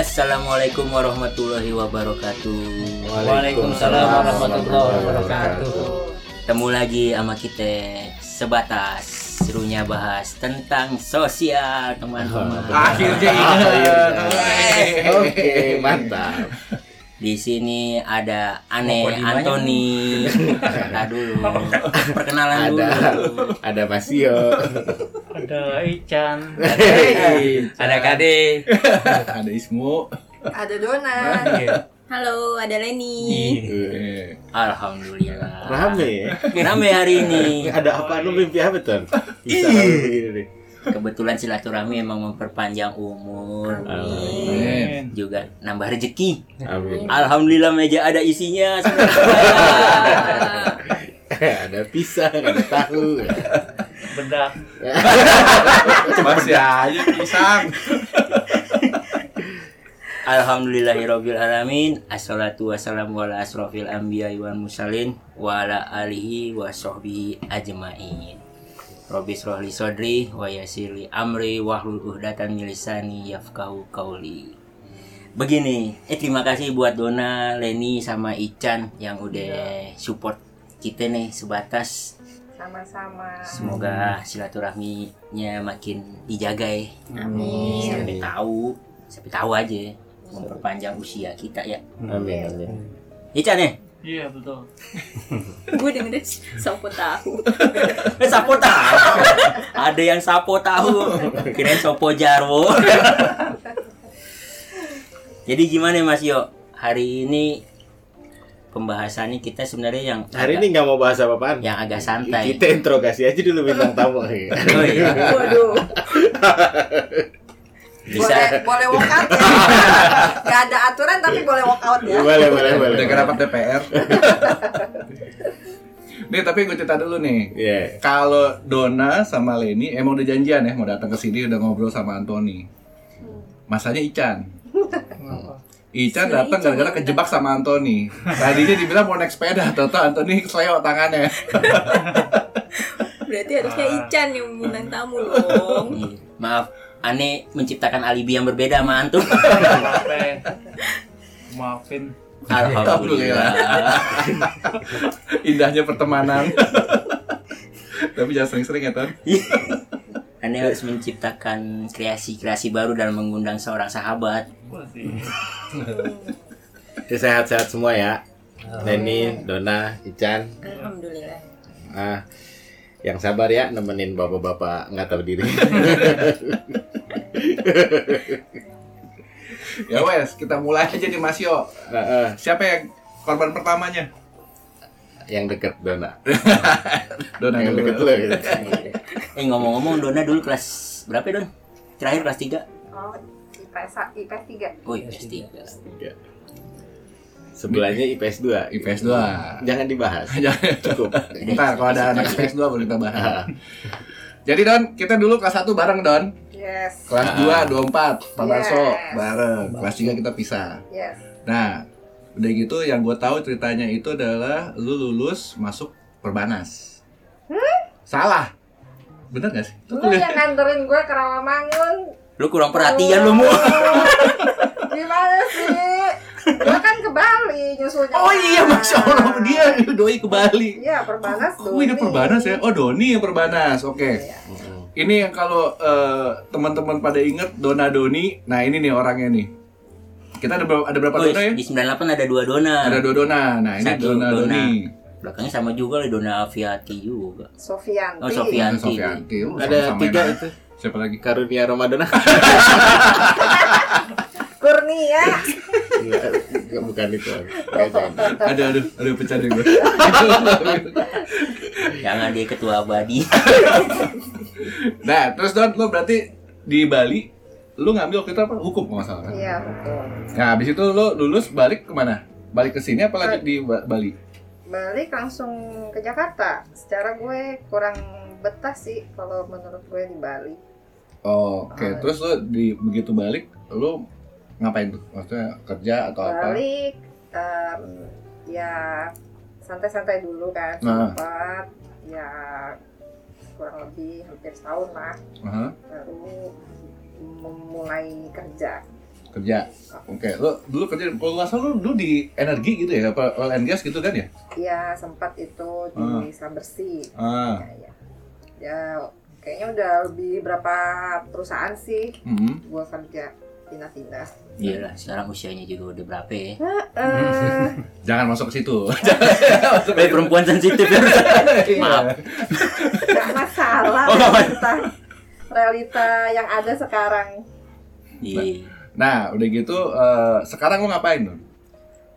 Assalamualaikum warahmatullahi wabarakatuh. Waalaikumsalam warahmatullahi wabarakatuh. Ketemu lagi sama kita sebatas serunya bahas tentang sosial teman-teman. Akhirnya. Oke, mantap. Di sini ada Ane di mana? Antoni. Nah dulu. Perkenalan Ada dulu. ada Masio. Ada Ican. Ada Kade. ada Ismu Ada Dona. Halo, ada Leni. Eh, Alhamdulillah. Rame ya. Rame hari ini. Ada apa lu mimpi apa tuh? Bisa begini. Kebetulan silaturahmi emang memperpanjang umur. Amin. Juga nambah rezeki. Amin. Alhamdulillah meja ada isinya. ada pisang, ada tahu. Bedak. masih aja pisang Alhamdulillahirabbil alamin. Assalatu wassalamu ala asrofil anbiya wal mursalin wa ala alihi wa sahbihi ajmain. Rabbi srohli sodri wa yasirli amri wahlul uhdatan min lisani yafqahu qawli. Begini, eh terima kasih buat Dona, Leni sama Ican yang udah support kita nih sebatas Sama-sama. Semoga silaturahminya makin dijaga ya. Amin. Sampai tahu, sampai tahu aja memperpanjang usia kita ya. Amin. amin. Ican ya? Iya betul. Gue denger sopo tahu. Eh, sapo tahu. Ada yang sapo tahu. Kirain sopo jarwo. Jadi gimana Mas Yo? Hari ini pembahasannya kita sebenarnya yang Hari agak- ini nggak mau bahas apa-apaan. yang agak santai. Kita interogasi aja dulu bintang tamu. Oh, iya. Waduh. Bisa Boleh boleh walk out ya. Gak ada aturan tapi boleh walk out ya. boleh, boleh, boleh. udah kerapat DPR nih tapi gue cerita dulu nih Iya. kalau Dona sama Leni emang udah janjian ya mau datang ke sini udah ngobrol sama Antoni masanya Ican Ican datang gara-gara kejebak sama Antoni tadinya dibilang mau naik sepeda atau Antoni kesleo tangannya Berarti harusnya Ican yang bintang tamu dong. Iya. Maaf, Ane menciptakan alibi yang berbeda sama antum. Maafin. Alhamdulillah. indahnya pertemanan tapi jangan sering-sering ya Ton Ane harus menciptakan kreasi-kreasi baru dan mengundang seorang sahabat. Masih. Sehat-sehat semua ya. Leni, Dona, Ican. Alhamdulillah. Ah, yang sabar ya nemenin bapak-bapak nggak tahu diri. ya wes kita mulai aja nih Mas Yo Ah, ah, siapa yang korban pertamanya yang deket Dona. Dona Yang deket lu. gitu. Eh ngomong-ngomong Dona dulu kelas berapa ya, Don? Terakhir kelas 3? Oh, IPS IPS 3. Oh iya, kelas 3. Ya. Sebelahnya IPS 2. IPS 2 Jangan dibahas. Jangan. Cukup. Ntar kalau ada anak IPS 2 baru kita bahas. Jadi Don, kita dulu kelas 1 bareng Don. Yes. Kelas 2, 24, Pak Barso Yes. bareng. Kelas 3 kita pisah. Yes. Nah, udah gitu yang gue tahu ceritanya itu adalah lu lulus masuk Perbanas. Salah. Bener gak sih? Itu Lu kuliah- yang nganterin gue ke Rawamangun. Lu kurang perhatian lu, Mu. Gimana sih? Gue kan ke Bali nyusulnya. Oh iya, Masya Allah, dia doi ke Bali. Iya, Perbanas Oh, ini Perbanas ya? Oh, Doni yang Perbanas. Oke. Iya. Ini yang kalau eh, teman-teman pada inget Dona Doni, nah ini nih orangnya nih. Kita ada berapa, ada berapa Oh, Dona ya? di 98 ada dua Dona. Ada dua Dona. Nah, ini Satu Dona, Dona. Doni. Belakangnya sama juga lah Dona Aviati juga. Sofianti. Oh, Sofian. Nah, Sofianti. Oh, Ada sama-sama tiga enak. itu. Siapa lagi? Karunia Ramadan. Kurnia. Enggak, enggak, bukan itu. Enggak. Ada, aduh, aduh pecah deh gue. Jangan dia ketua abadi. nah, terus Don, lu berarti di Bali, lu ngambil waktu itu apa? Hukum kalau salah kan? Iya, betul. Nah, habis itu lu lulus balik ke mana? Balik ke sini apa lanjut di Ba- Bali? Balik langsung ke Jakarta. Secara gue kurang betah sih kalau menurut gue di Bali. Oh, Oke, terus lu di begitu balik, lu ngapain tuh? Maksudnya kerja atau apa? Balik em, ya santai-santai dulu kan Nah. sempat ya kurang lebih hampir setahun lah Aha. baru memulai kerja Kerja. Oke, lo dulu kerja kalau nggak salah lo dulu di energi gitu ya, apa oil and gas gitu kan ya? Iya sempat itu di Ah. bersih. Ah, Ya, ya. ya kayaknya udah lebih berapa perusahaan sih hmm. gua kerja pindah-pindah. Iyalah, sekarang usianya juga udah berapa ya? Eh, jangan masuk ke situ. Eh, perempuan sensitif ya. Maaf. nggak masalah Oh, realita, realita yang ada sekarang. Iya. Nah, udah gitu eh, sekarang lo ngapain tuh?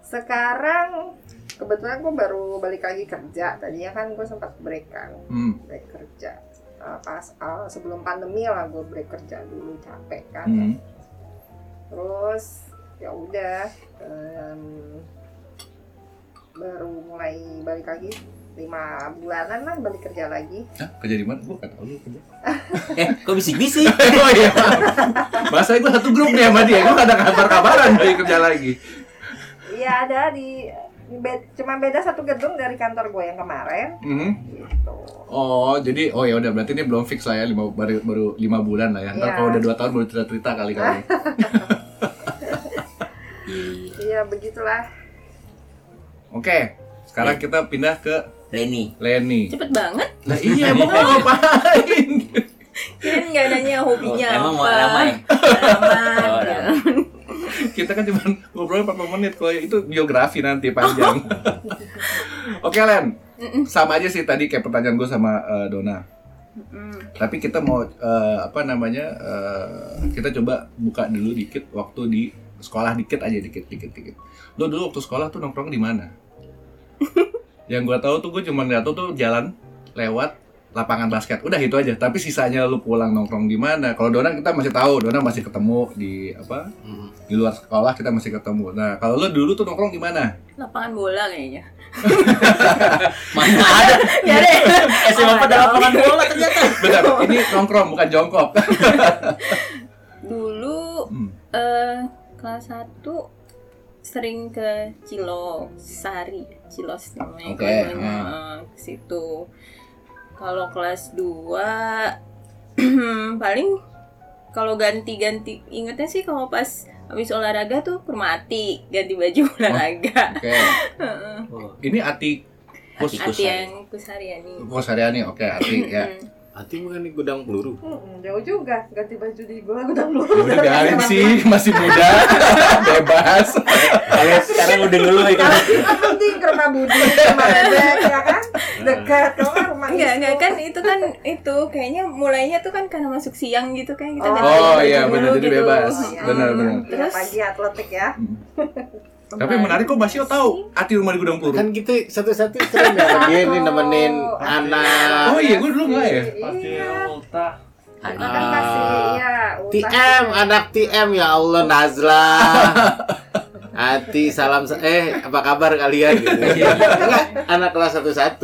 Sekarang kebetulan gue baru balik lagi kerja. Tadinya kan gue sempat break kan, Hmm. break kerja. Eh, pas eh, sebelum pandemi lah gue break kerja dulu capek kan. Hmm. Terus ya udah em, baru mulai balik lagi lima bulanan lah balik kerja lagi. Hah, kerja di mana? Gue kata lu kerja. Eh, kok bisik-bisik? oh iya. Masa gue satu grup nih sama dia, gue ada kabar-kabaran dari kerja lagi. Iya ada di, be- cuma beda satu gedung dari kantor gue yang kemarin. Mhm. Gitu. Oh, jadi oh ya udah berarti ini belum fix lah ya lima baru baru lima bulan lah ya. Ntar Iya. kalau udah dua tahun baru cerita cerita kali kali. Iya. Iya begitulah. Oke, sekarang kita pindah ke Leni. Lenny. Cepet banget. Nah iya, mau ngapain? Kan nggak nanya hobinya Oh, emang apa. mau ramai? Halaman, Oh, ya. kita kan cuma ngobrol 40 menit kalau itu biografi nanti panjang. Oke Len, sama aja sih tadi kayak pertanyaan gue sama eh, Dona. Mm. Tapi kita mau eh, apa namanya? eh, kita coba buka dulu dikit waktu di sekolah dikit aja dikit dikit dikit. Lo dulu waktu sekolah tuh nongkrong di mana? Yang gue tahu tuh gue cuma lihat tuh jalan lewat lapangan basket. Udah itu aja. Tapi sisanya lu pulang nongkrong di mana? Kalau Dona kita masih tahu, Dona masih ketemu di apa? Di luar sekolah kita masih ketemu. Nah, kalau lu dulu tuh nongkrong di mana? Lapangan bola kayaknya. Mana ada? Ya deh. SMA pada lapangan bola ternyata. Bentar, ini nongkrong bukan jongkok. Dulu Hmm. eh kelas 1 sering ke Cilo Sari, Cilos namanya. Oke, kalau hmm. eh, ke situ. Kalau kelas 2 paling kalau ganti-ganti ingetnya sih kalau pas habis olahraga tuh ke rumah Ati ganti baju olahraga. Oke. Oh, Ini Ati Kus Ati. Yang kusariani. Kus Haryani. Oke, Ati ya. Hati bukan di gudang peluru. Hmm, jauh juga ganti baju di gua gudang dulu. Udah biarin sih, masih muda, bebas. Kalau sekarang udah ngeluh ya kan. Penting ke rumah Budi Bebek ya kan dekat kalau kan rumah Enggak, kan itu kan itu kayaknya mulainya tuh kan karena masuk siang gitu kan kita Oh, Oh iya dulu benar jadi gitu. bebas. Oh, iya. Benar benar. Terus? pagi atletik ya. Tapi menarik kok Basio tahu Ati rumah di gudang peluru. Kan kita satu-satu sering ya dia ini nemenin Oh, anak. Oh iya, gue dulu nggak ya. Pasti Iya. ulta. Kan Ada. pasti ya. ultah. TM, anak TM ya Allah Nazla. Ati salam sa- eh apa kabar kalian gitu. Enggak, anak kelas 11.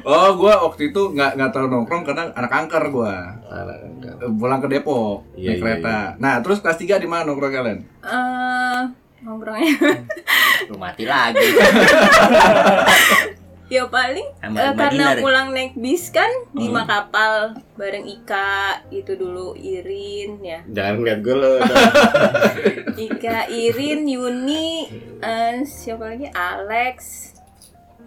Oh, gue waktu itu nggak nggak terlalu nongkrong karena anak kanker gue. Pulang ke Depok Iya, naik iya, kereta. Nah, terus kelas 3 di mana nongkrong kalian? Eh, nongkrongnya Lu mati lagi. ya paling Sama eh, Mbak karena Dinar ya? pulang naik bis kan di Hmm. kapal bareng Ika itu dulu Irin ya Jangan lihat gue lo. Ika Irin Yuni eh, siapa lagi Alex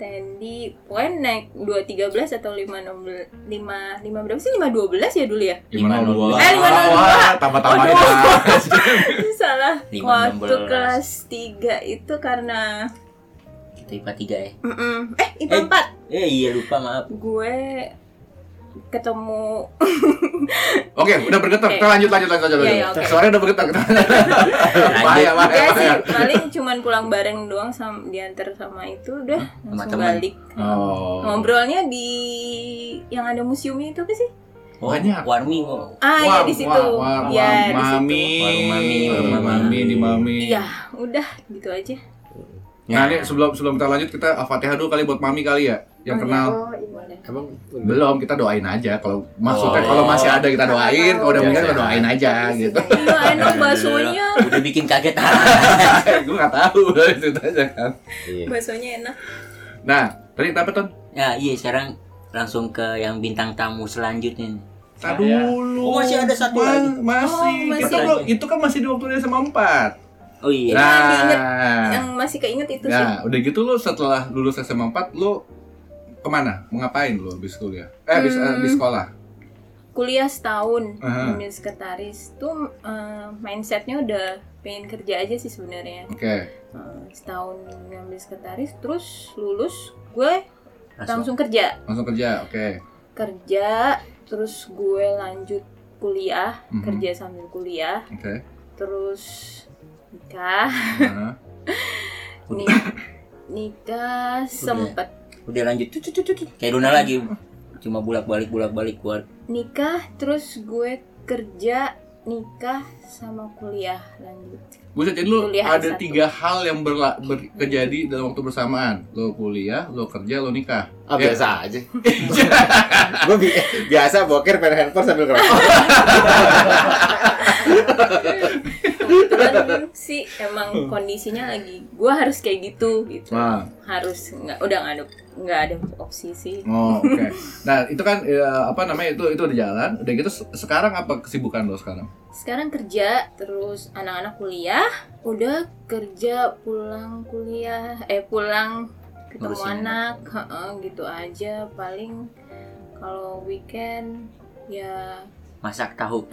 Tendi pokoknya naik 213 atau 516 5 5 berapa sih 512 ya dulu ya 502. Eh, 502. Wah, tambah-tambahin Waduh. lah. salah Lima waktu enam belas. kelas 3 itu karena Kita IPA 3 ya. eh IPA Eh. 4 Eh iya lupa maaf. gue ketemu Oke, udah bergetar. Oke. Kita lanjut lanjut lanjut lanjut. Iya, iya, oke. Suaranya udah bergetar. Bahaya, bahaya, ya sih paling cuman pulang bareng doang sama diantar sama itu udah langsung balik Oh. ngobrolnya di yang ada museumnya itu apa sih Oh, Banyak. Warmi kok. ah ya Wah, di situ wah, wah, ya wah, di situ mami, Warung Mami, warung warung mami, Mami. di mami. iya udah gitu aja Nah, ini sebelum sebelum kita lanjut kita al-fatihah dulu kali buat mami kali ya, yang Oh, kenal. Oh, iya. Emang Belum, kita doain aja. Kalau maksudnya Oh. kalau masih ada kita doain, kalau udah Iya, meninggal iya. kita doain aja gitu. iya enak baksonya Udah bikin kaget. Gue nggak tahu itu aja kan. Iya. baksonya enak Nah, tadi apa tuh? ya iya sekarang langsung ke yang bintang tamu selanjutnya. Saya- dulu. Oh, masih ada satu lagi. Masih. Oh, masih. Itu kan masih di waktu dia sama empat. Oh iya. Nah, diinget. Nah, Yang masih keinget itu sih. nah, udah gitu lu setelah lulus SMA 4 lu ke mana? Mau ngapain lu habis kuliah? Eh, habis Hmm. habis sekolah? Kuliah setahun ambil sekretaris tuh eh, mindsetnya udah pengen kerja aja sih sebenarnya. Oke. Eh, setahun ngambil sekretaris terus lulus gue Langsung. langsung kerja Langsung kerja. Oke. kerja terus gue lanjut kuliah Mhm. kerja sambil kuliah Oke. terus nikah Nik- nikah sempet Udah lanjut. Tut, tut, tut. Kayak Dona lagi. Cuma bolak-balik bolak-balik keluar. nikah terus gue kerja nikah sama kuliah lanjut Buset, jadi lu Kuliah ada S1. tiga hal yang berla- ber- terjadi dalam waktu bersamaan. Lo kuliah, lo kerja, lo nikah. Ah, Ya. biasa aja. Gue biasa boker main handphone sambil ngerokok. kebetulan sih emang kondisinya lagi gue harus kayak gitu gitu. Nah, harus nggak udah nggak ada nggak ada opsi sih. Oh, oke. Nah, itu kan ya, apa namanya itu itu udah jalan. Udah gitu se- sekarang apa kesibukan lo sekarang? sekarang kerja terus anak-anak kuliah. Udah kerja pulang kuliah eh pulang ketemu Ngurusin anak gitu aja. Paling kalau weekend ya Masak tahu.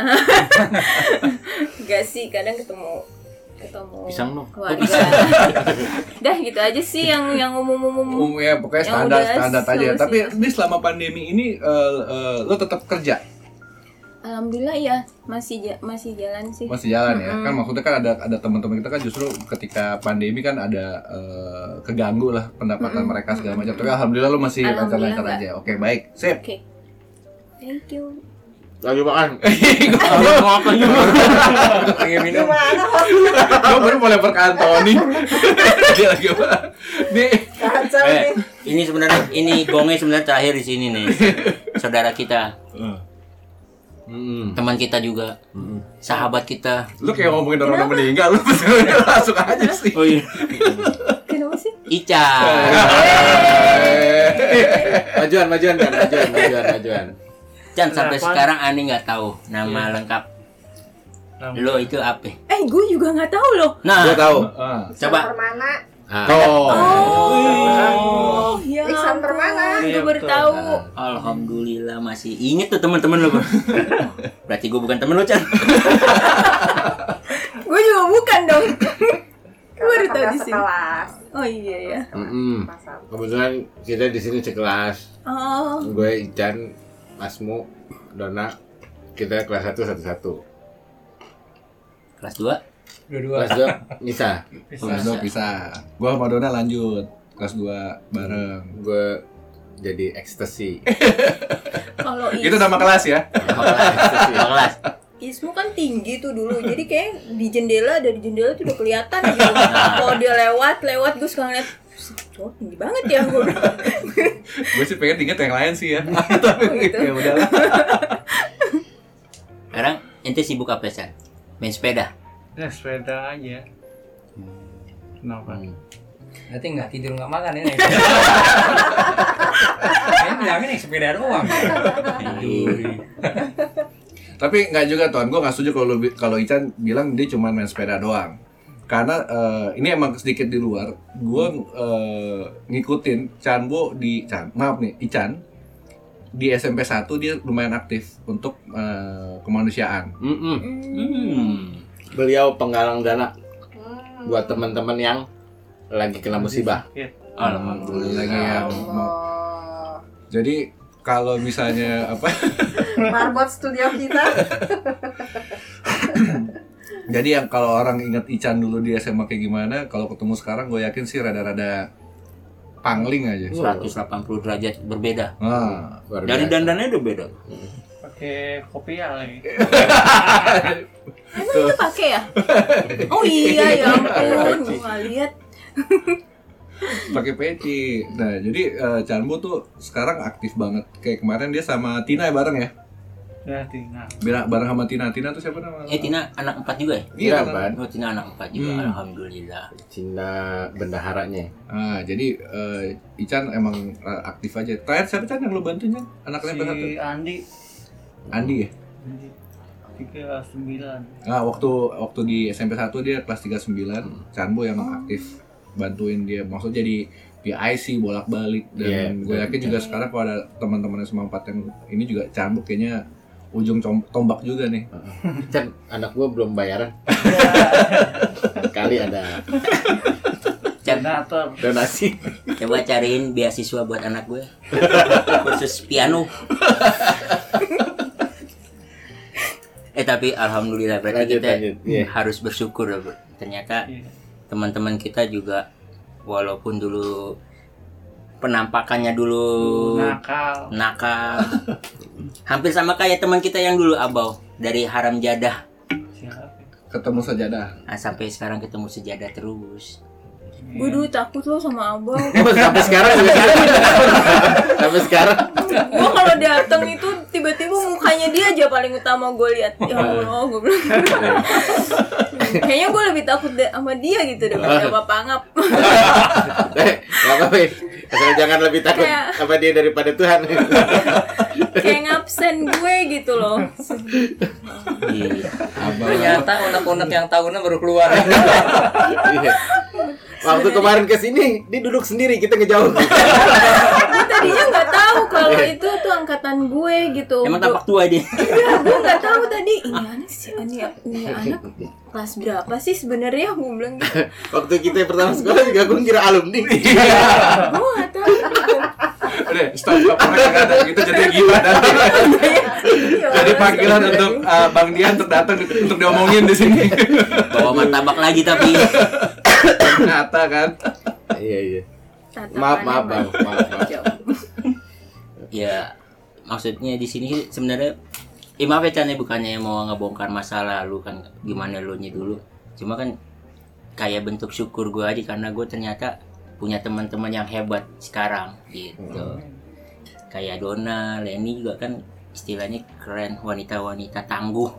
gak sih kadang ketemu ketemu Pisang dong. keluarga dah gitu aja sih yang yang umum-umum Um, ya pokoknya standar standar aja. solusi. Tapi ini selama pandemi ini eh, eh, lo tetap kerja, alhamdulillah ya masih ja- masih jalan sih masih jalan ya. Mm-mm. Kan maksudnya kan ada ada teman-teman kita kan justru ketika pandemi kan ada eh, keganggu lah pendapatan Mm-mm. mereka segala macam. Tapi alhamdulillah lo masih lancar-lancar aja. Oke baik, sip. oke thank you Lagi makan. Pengen minum. Gue baru mau lempar ke Antoni. Dia lagi apa? Nih, Kacau Eh, nih. ini sebenarnya ini gongnya sebenarnya terakhir di sini nih. Saudara kita, Mm-mm. teman kita juga, sahabat kita. lu kayak ngomongin orang yang meninggal, lu langsung aja sih. Oh iya. kenapa sih Ica. Majuan, majuan, kan? majuan, majuan, majuan. Chan sampai Kenapa? sekarang aneh nggak tahu nama lengkap Nama- lo itu apa? eh gue juga nggak tahu loh Nah, Gue tahu. Ah. coba. Permana. Ah. Oh. oh ya Iksan Permana. gue Iya, baru betul. tahu Alhamdulillah masih inget tuh teman-teman lo. Berarti gue bukan temen lo, Chan. gue juga bukan dong gue baru tahu di sini sekelas. oh iya ya Mm-mm. Kebetulan kita di sini sekelas. oh Gue Ican, Masmu, Dona. Kita kelas 1 satu-satu. Kelas 2. Dua-dua. Kelas 2 Nisa. Kelas 2 pisah. Gua sama Dona lanjut. Kelas 2 bareng. Gue jadi ekstasi. kalau Itu nama kelas ya. ekstasi. Dua kelas. Ismu kan tinggi tuh dulu jadi kayak di jendela dari jendela tuh udah kelihatan gitu kalau dia lewat lewat gue suka ngeliat "Buset, cowok tinggi banget ya gue Gue sih pengen inget yang lain sih ya. Tapi gitu. ya udahlah. Sekarang ente sibuk apa, Chan? Main sepeda. Ya sepeda aja. Kenapa? Berarti nggak tidur nggak makan ini. Saya bilangnya nih sepeda doang. Tapi nggak juga Ton, gue nggak setuju kalau kalau Ican bilang dia cuma main sepeda doang. Karena eh, ini emang sedikit di luar, gue eh, ngikutin Chanbo di Chan, maaf nih Ican di SMP 1 dia lumayan aktif untuk eh, kemanusiaan. Mm-mm. Hmm. Beliau penggalang dana buat teman-teman yang lagi kena musibah. Ya. Alhamdulillah. Lagi yang mau- Allah. Jadi kalau misalnya apa? Marbot studio kita. Jadi yang kalau orang ingat Ican dulu di SMA kayak gimana, kalau ketemu sekarang gue yakin sih rada-rada pangling aja. 180 derajat berbeda. Nah, Dari dandannya udah beda. Pakai kopiah lagi. emang itu pakai ya oh iya ya ampun nggak lihat pakai peci. Nah, jadi eh, Chanbo tuh sekarang aktif banget. Kayak kemarin dia sama Tina ya bareng ya. Ya Tina. Bareng, bareng sama Tina. Tina tuh siapa namanya? Eh Tina anak empat juga ya? Iya, kan? Ban. Oh Tina anak empat juga. Hmm. Alhamdulillah. Cina bendaharanya. Ah, jadi eh, Ican emang aktif aja. Terakhir siapa Chan yang lu bantu Chan? Anak SMP satu. Si Andi. Andi ya tiga sembilan Nah, waktu waktu di SMP 1 dia kelas 39, Chanbo yang aktif bantuin dia. Maksud jadi PIC bolak-balik Iya, dan gue yakin juga sekarang kalau ada teman-teman SMA 4 yang ini juga Chanbo kayaknya ujung tombak juga nih. Chan, anak gua belum bayaran. Kali ada Senator donasi. Coba cariin beasiswa buat anak gue. Kursus piano. eh tapi alhamdulillah berarti Lanjut, kita lanjut. Iya. harus bersyukur ya, Bro. Ternyata Iya. teman-teman kita juga walaupun dulu penampakannya dulu. Nakal. Nakal. Hampir sama kayak teman kita yang dulu abau dari haram jadah. Ketemu sajadah. nah, sampai sekarang ketemu sejadah terus. Gue dulu takut loh sama abang. Sampai sekarang. Sampai sekarang. gue kalau datang itu tiba-tiba mukanya dia aja paling utama gue lihat. Ya Allah, gue bilang. Kayaknya gue lebih takut sama dia gitu daripada bapak ngap. Eh, nggak apa-apa. ya. Asal jangan lebih takut Kayak- sama dia daripada Tuhan. Kayak ngabsen gue gitu loh. Iya. Abang. Ternyata unek-unek yang tahunnya baru keluar. Iya. Waktu kemarin ke sini, dia duduk sendiri, kita ngejauh. Gue tadinya nggak tahu kalau itu tuh angkatan gue gitu. emang tampak tua dia Iya, gue nggak tahu tadi. Ini anak sih, ini, ini anak kelas berapa sih sebenarnya? Gue bilang gitu. Waktu kita pertama sekolah juga gue kira alumni. Gue nggak tahu. Udah, stop, stop. Ada gitu jadi gimana? Iya, Jadi panggilan untuk uh, Bang Dian untuk datang untuk diomongin di sini. bawa martabak lagi tapi Ternyata kan. Iya, iya. Maaf, maaf, Bang. Maaf, maaf. ya maksudnya di sini sebenarnya ya maaf ya Chan, ya, bukannya mau ngebongkar masa lalu kan gimana lu nya dulu cuma kan kayak bentuk syukur gue aja karena gue ternyata punya teman-teman yang hebat sekarang gitu kayak Dona Leni juga kan istilahnya keren wanita-wanita tangguh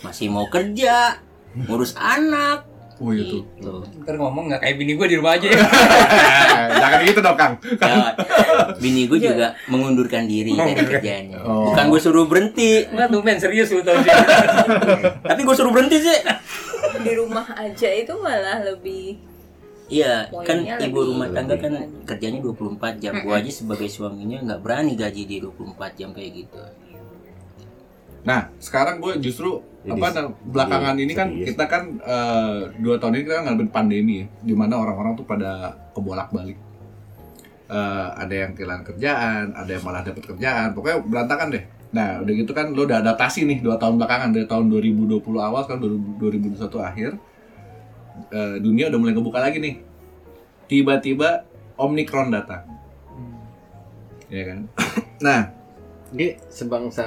masih mau kerja ngurus anak Oh itu. gitu Ntar ngomong nggak kayak bini gue di rumah aja ya. Jangan gitu dong, Kang. Ya, bini gue juga mengundurkan diri dari kerjanya Oh. bukan gue suruh berhenti Enggak tuh men serius lu tau sih. tapi gue suruh berhenti sih di rumah aja itu malah lebih Iya, kan ibu lebih- rumah tangga kan kerjanya 24 jam. Gua aja sebagai suaminya nggak berani gaji di 24 jam kayak gitu. Nah, sekarang gue justru Jadi, apa nah, belakangan ini kan serius. kita kan eh, dua tahun ini kita kan ngadepin pandemi ya, di mana orang-orang tuh pada kebolak-balik. Eh, ada yang kehilangan kerjaan, ada yang malah dapat kerjaan, pokoknya berantakan deh. Nah, udah gitu kan lo udah adaptasi nih dua tahun belakangan dari tahun 2020 awal sekarang 2021 akhir. Eh, dunia udah mulai ngebuka lagi nih. Tiba-tiba Omicron datang. Ya kan? nah, Dia sebangsa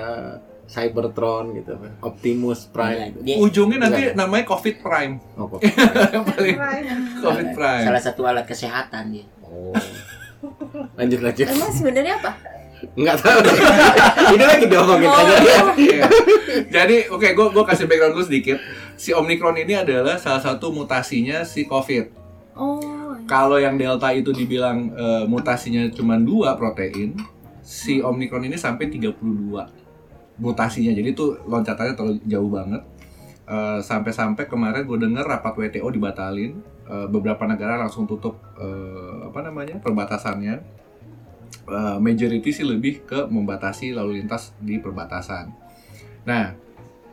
Cybertron gitu, Optimus Prime. gitu. Dia ujungnya nanti Enggak. namanya COVID Prime. Oh. Yang paling COVID Prime. salah satu alat kesehatan dia. Oh. Lanjut lanjut. emang sebenarnya apa Enggak tahu. Ini lagi diomongin Oh. dia. Iya. Jadi, oke, gue gue kasih background dulu sedikit. Si Omicron ini adalah salah satu mutasinya si COVID. oh Kalau yang Delta itu dibilang eh, mutasinya cuma dua protein, si Omicron ini sampai 32 mutasinya. Jadi itu loncatannya terlalu jauh banget. Eh, Sampai-sampai kemarin gue denger rapat WTO dibatalin, Eh, beberapa negara langsung tutup eh, apa namanya perbatasannya. Eh, majority sih lebih ke membatasi lalu lintas di perbatasan. Nah,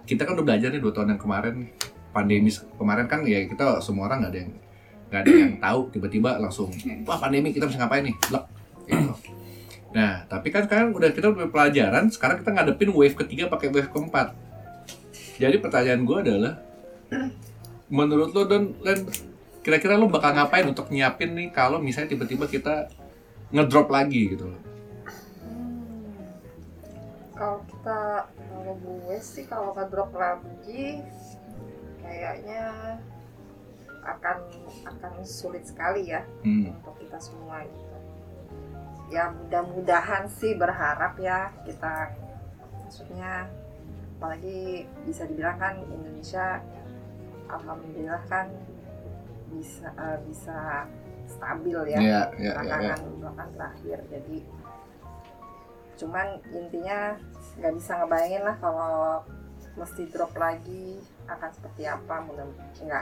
kita kan udah belajar nih dua tahun yang kemarin pandemi kemarin kan ya kita semua orang nggak ada yang nggak ada yang tahu tiba-tiba langsung wah pandemi kita bisa ngapain nih gitu. Nah, tapi kan sekarang udah kita udah pelajaran, sekarang kita ngadepin wave ketiga pakai wave keempat. Jadi pertanyaan gue adalah, menurut lo Don, Len, kira-kira lo bakal ngapain untuk nyiapin nih kalau misalnya tiba-tiba kita ngedrop lagi gitu loh. kalau kita kalau gue sih kalau ngedrop lagi kayaknya akan akan sulit sekali ya Hmm. untuk kita semua gitu. Ya mudah-mudahan sih berharap ya kita maksudnya apalagi bisa dibilang kan Indonesia alhamdulillah kan bisa eh, bisa stabil ya iya, iya. belakangan belakangan terakhir jadi cuman intinya nggak bisa ngebayangin lah kalau mesti drop lagi akan seperti apa nggak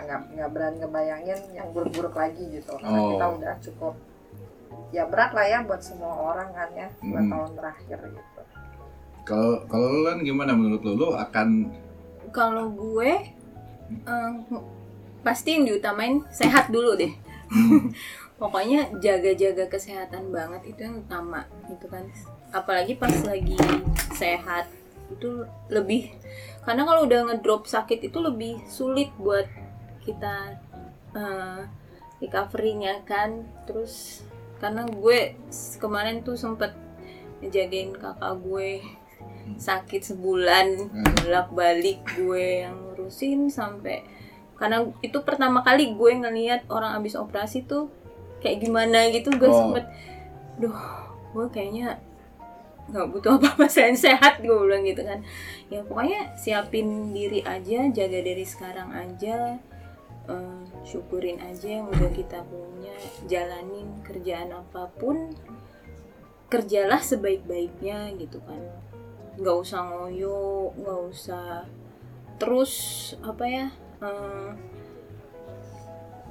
nggak nggak berani ngebayangin yang buruk-buruk lagi gitu karena Oh. kita udah cukup ya berat lah ya buat semua orang kan ya buat Hmm. tahun terakhir gitu Kalau kalau lu Lan, gimana menurut lu? Lu akan Kalau gue eh, pasti yang diutamain sehat dulu deh. hmm, Pokoknya jaga-jaga kesehatan banget itu yang utama gitu kan. Apalagi pas lagi sehat itu lebih karena kalau udah ngedrop sakit itu lebih sulit buat kita eh, recovery-nya kan. Terus karena gue kemarin tuh sempet ngejagain kakak gue sakit sebulan Hmm. bolak balik gue yang ngurusin sampai karena itu pertama kali gue ngelihat orang abis operasi tuh kayak gimana gitu gue Oh. sempet duh gue kayaknya nggak butuh apa apa selain sehat gue bilang gitu kan ya pokoknya siapin diri aja jaga diri sekarang aja eh, syukurin aja yang udah kita punya jalanin kerjaan apa pun kerjalah sebaik-baiknya gitu kan. Nggak usah ngoyo nggak usah terus apa ya eh,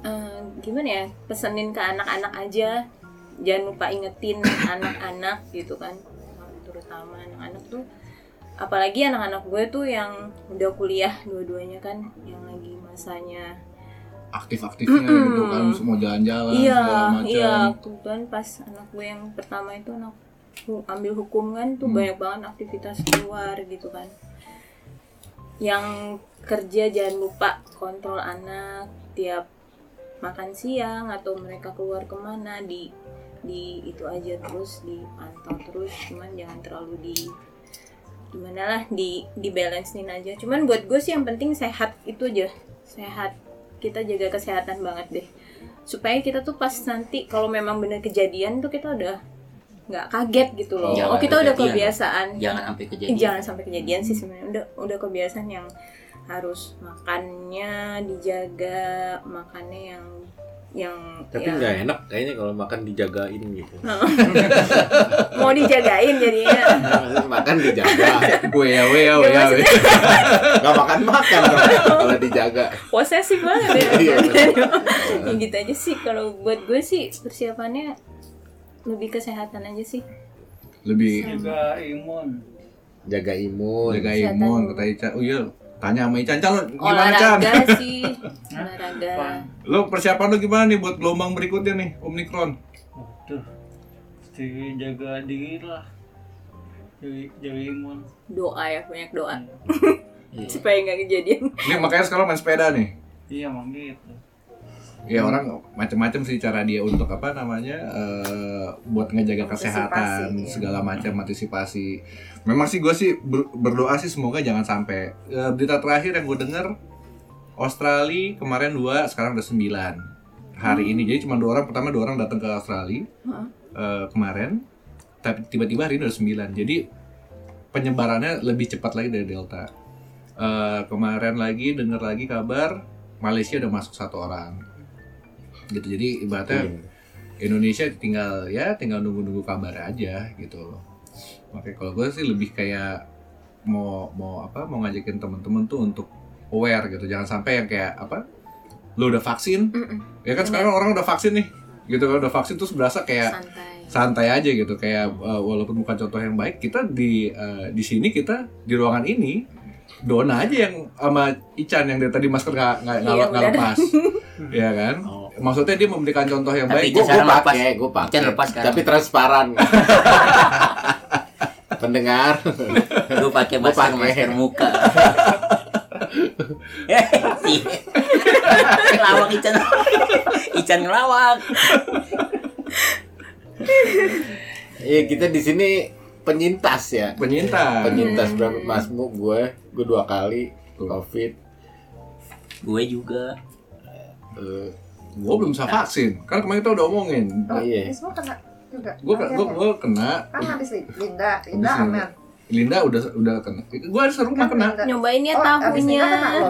eh, gimana ya pesenin ke anak-anak aja. Jangan lupa ingetin anak-anak gitu kan. Terutama anak-anak tuh apalagi anak-anak gue tuh yang udah kuliah dua-duanya kan yang lagi masanya aktif-aktifnya Mm-mm. gitu kan, semua jalan-jalan iya segala macam. iya kebetulan pas anak gue yang pertama itu anak ambil hukum kan tuh Hmm. banyak banget aktivitas keluar gitu kan yang kerja jangan lupa kontrol anak tiap makan siang atau mereka keluar ke mana di di itu aja terus dipantau terus cuman jangan terlalu di gimana lah di di balancein aja cuman buat gue sih yang penting sehat itu aja sehat kita jaga kesehatan banget deh. Supaya kita tuh pas nanti kalau memang bener kejadian tuh kita udah nggak kaget gitu loh. Jangan oh kita udah kebiasaan. Jangan sampai kejadian. Jangan sampai kejadian sih sebenarnya. Udah udah kebiasaan yang harus makannya dijaga makannya yang yang Tapi ya, nggak enak kayaknya kalau makan dijagain gitu. mau dijagain jadinya. Makan dijaga, Gue ya, gue ya, gue ya. nggak makan makan kalau dijaga. posesif banget ya. Iya, ya gitu aja sih. Kalau buat gue sih persiapannya lebih kesehatan aja sih. Lebih juga imun. Jaga imun. jaga imun kata Ica. Oh iya, tanya sama Ican, Can, lu gimana Can? olahraga sih olahraga? Lu persiapan lu gimana nih buat gelombang berikutnya nih, Omicron? Waduh Mesti jaga diri lah Jaga, jaga imun doa ya banyak doa Iya. supaya nggak kejadian Ini makanya sekarang main sepeda nih. Iya emang gitu Ya orang macam-macam sih cara dia untuk apa namanya eh, buat ngejaga kesehatan Antisipasi, iya. segala macam antisipasi. Memang sih gue sih ber- berdoa sih semoga jangan sampai Eh, berita terakhir yang gue denger Australia kemarin dua sekarang udah sembilan hari ini jadi cuma dua orang pertama dua orang datang ke Australia Heeh. eh, kemarin tapi tiba-tiba hari ini udah sembilan jadi penyebarannya lebih cepat lagi dari Delta. Eh, kemarin lagi dengar lagi kabar Malaysia udah masuk satu orang gitu. Jadi ibaratnya Iya. Indonesia tinggal ya tinggal nunggu-nunggu kabar aja gitu. Makanya kalau gue sih lebih kayak mau mau apa mau ngajakin temen-temen tuh untuk aware gitu. Jangan sampai yang kayak apa lu udah vaksin? Mm-mm. ya kan sekarang orang udah vaksin nih gitu kalau udah vaksin terus berasa kayak santai. santai aja gitu. Kayak uh, walaupun bukan contoh yang baik kita di uh, di sini kita di ruangan ini Dona aja yang sama Ican yang dari tadi masker nggak nggak nggak Iya, lepas. Ya kan? Oh. Maksudnya dia memberikan contoh yang Tapi baik Gue lepas. pakai, gue pakai. Lepas sekarang. Tapi transparan. Pendengar. lu pakai masker masker muka lawak Ican Ican ngelawak Iya kita di sini penyintas ya. penyintas Penyintas Hmm. berapa masmu gue, gue dua kali covid. gue juga Eh, gue belum bisa vaksin kan kemarin kita udah omongin Oh, iya. Ini semua kena juga. gue gue gue kena Kan habis Li- Linda, Linda aman. Linda udah udah kena gue seru Kan kena Linda- nyobain ya Oh, tahunya.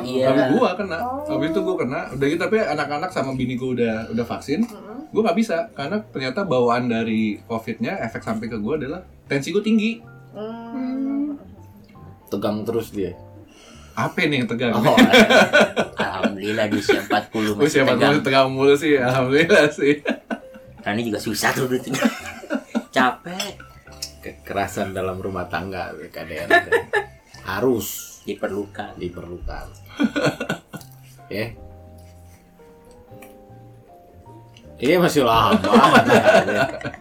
Iya. Habis gua kena, Oh. habis itu gua kena. Udah gitu tapi anak-anak sama bini gua udah udah vaksin. Mm-mm. Gua nggak bisa karena ternyata bawaan dari covidnya efek samping ke gua adalah tensi gua tinggi. Hmm. tegang terus dia. Apa nih yang tegang? Oh, alhamdulillah di usia 40 masih Usia tegang. 40 tegang mulu sih, alhamdulillah sih. Karena juga susah tuh dulu. Capek Kekerasan dalam rumah tangga KDR harus diperlukan. diperlukan. Ya. Iya masih lama.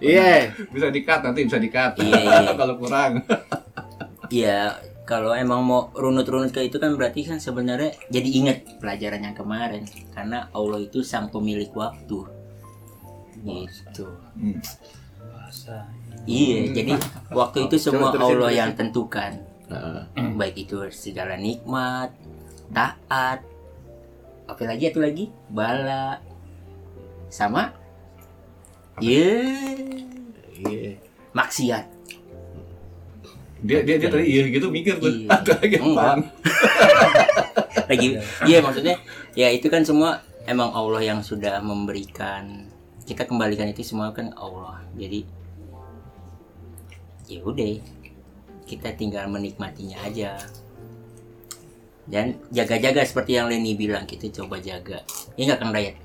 Iya. Bisa di-cut nanti bisa di-cut. Iya, iya. Kalau kurang. Iya, kalau emang mau runut-runut ke itu kan berarti kan sebenarnya jadi ingat pelajaran yang kemarin karena Allah itu sang pemilik waktu. Gitu. Hmm. Iya, jadi waktu itu semua Coba Allah terusin. yang tentukan. Heeh. Baik itu segala nikmat, taat, apalagi itu lagi bala sama iya Iya. maksiat. Dia dia dia tadi iya gitu mikir tuh. Iya. Ada lagi Enggak. apaan? lagi iya maksudnya ya itu kan semua emang Allah yang sudah memberikan kita kembalikan itu semua kan Allah jadi ya udah kita tinggal menikmatinya aja dan jaga-jaga seperti yang Leni bilang kita coba jaga ya nggak Kang Dayat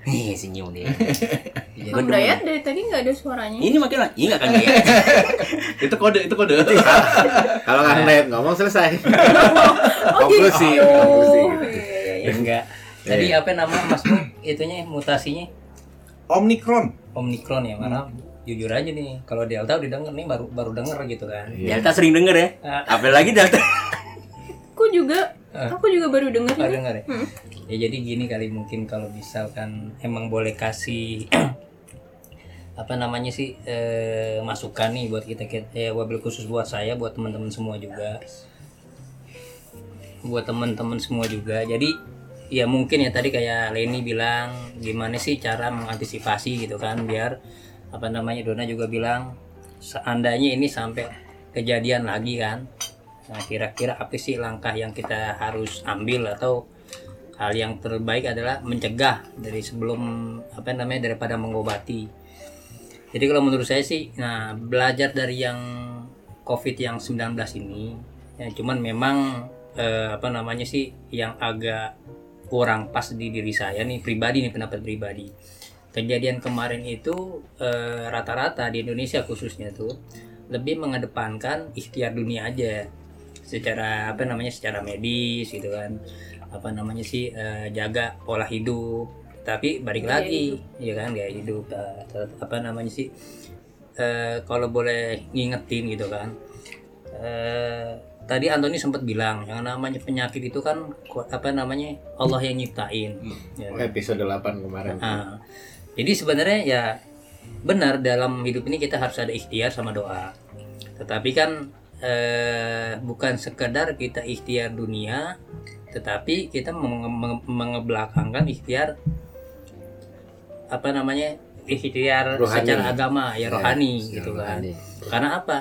Iya senyum dia Kang demen. Dayat dari tadi nggak ada suaranya. ini makin iya nggak Kang Dayat Itu kode, itu kode. Kalau nggak Dayat ngomong selesai. Oh Konklusi. gitu. Konklusi. Iya, iya, iya. Enggak. Tadi apa nama Mas Bu? Itunya mutasinya Omikron. Omikron ya, karena jujur aja nih, kalau Delta udah denger nih baru baru denger gitu kan. Delta sering denger ya Ah. apalagi Delta Aku juga, Ah. aku juga baru dengar. Nggak ini. denger ya? Hmm. Ya jadi gini kali mungkin kalau misalkan emang boleh kasih apa namanya sih eh, masukan nih buat kita kita ya wabil khusus buat saya buat teman-teman semua juga buat teman-teman semua juga jadi ya mungkin ya tadi kayak Leni bilang gimana sih cara mengantisipasi gitu kan biar apa namanya Dona juga bilang seandainya ini sampai kejadian lagi kan nah kira-kira apa sih langkah yang kita harus ambil atau hal yang terbaik adalah mencegah dari sebelum apa namanya daripada mengobati? Jadi kalau menurut saya sih nah belajar dari yang covid yang 19 ini ya cuman memang eh, apa namanya sih yang agak kurang pas di diri saya nih pribadi nih pendapat pribadi. Kejadian kemarin itu eh, rata-rata di Indonesia khususnya tuh lebih mengedepankan ikhtiar dunia aja secara apa namanya secara medis gitu kan. Apa namanya sih eh, jaga pola hidup. Tapi balik Gaya lagi ya kan gaya hidup eh, ter- apa namanya sih eh, kalau boleh ngingetin gitu kan. Eh, tadi Antoni sempat bilang yang namanya penyakit itu kan apa namanya Allah yang nyiptain. Ya kan? Episode 8 kemarin. Ah, jadi sebenarnya ya benar dalam hidup ini kita harus ada ikhtiar sama doa. Tetapi kan eh, bukan sekedar kita ikhtiar dunia, tetapi kita menge- menge- mengebelakangkan ikhtiar apa namanya ikhtiar Rohani. secara agama ya rohani Ya, gitu kan. rohani. Karena apa?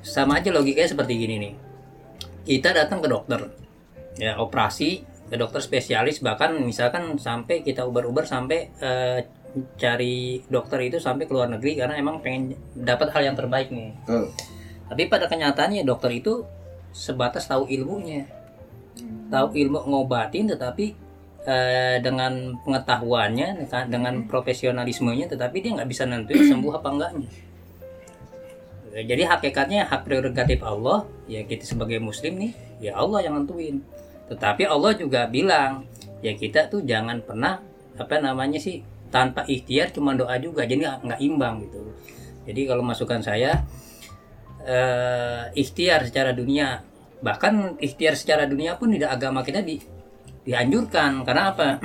Sama aja logikanya seperti gini nih. Kita datang ke dokter, ya operasi ke dokter spesialis bahkan misalkan sampai kita ubar-ubar sampai eh, cari dokter itu sampai ke luar negeri karena emang pengen dapat hal yang terbaik nih. Tuh. Tapi pada kenyataannya dokter itu sebatas tahu ilmunya, tahu ilmu ngobatin, tetapi eh, dengan pengetahuannya, dengan profesionalismenya, tetapi dia nggak bisa nentuin sembuh apa enggaknya. Jadi hakikatnya hak prerogatif Allah, ya kita sebagai Muslim nih, ya Allah yang nentuin. Tetapi Allah juga bilang, ya kita tuh jangan pernah apa namanya sih tanpa ikhtiar cuma doa juga, jadi nggak imbang gitu. Jadi kalau masukan saya eh, ikhtiar secara dunia. Bahkan ikhtiar secara dunia pun tidak agama kita di, dianjurkan. Karena apa?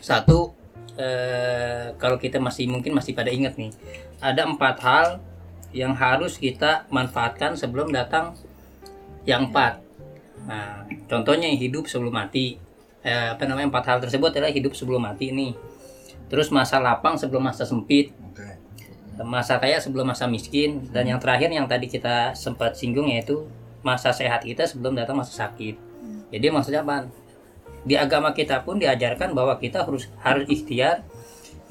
Satu eh, kalau kita masih mungkin masih pada ingat nih ada empat hal yang harus kita manfaatkan sebelum datang yang empat. Nah contohnya hidup sebelum mati. Eh, apa namanya empat hal tersebut adalah hidup sebelum mati nih. Terus masa lapang sebelum masa sempit masa kaya sebelum masa miskin dan yang terakhir yang tadi kita sempat singgung yaitu masa sehat kita sebelum datang masa sakit. Jadi maksudnya apa? Di agama kita pun diajarkan bahwa kita harus harus ikhtiar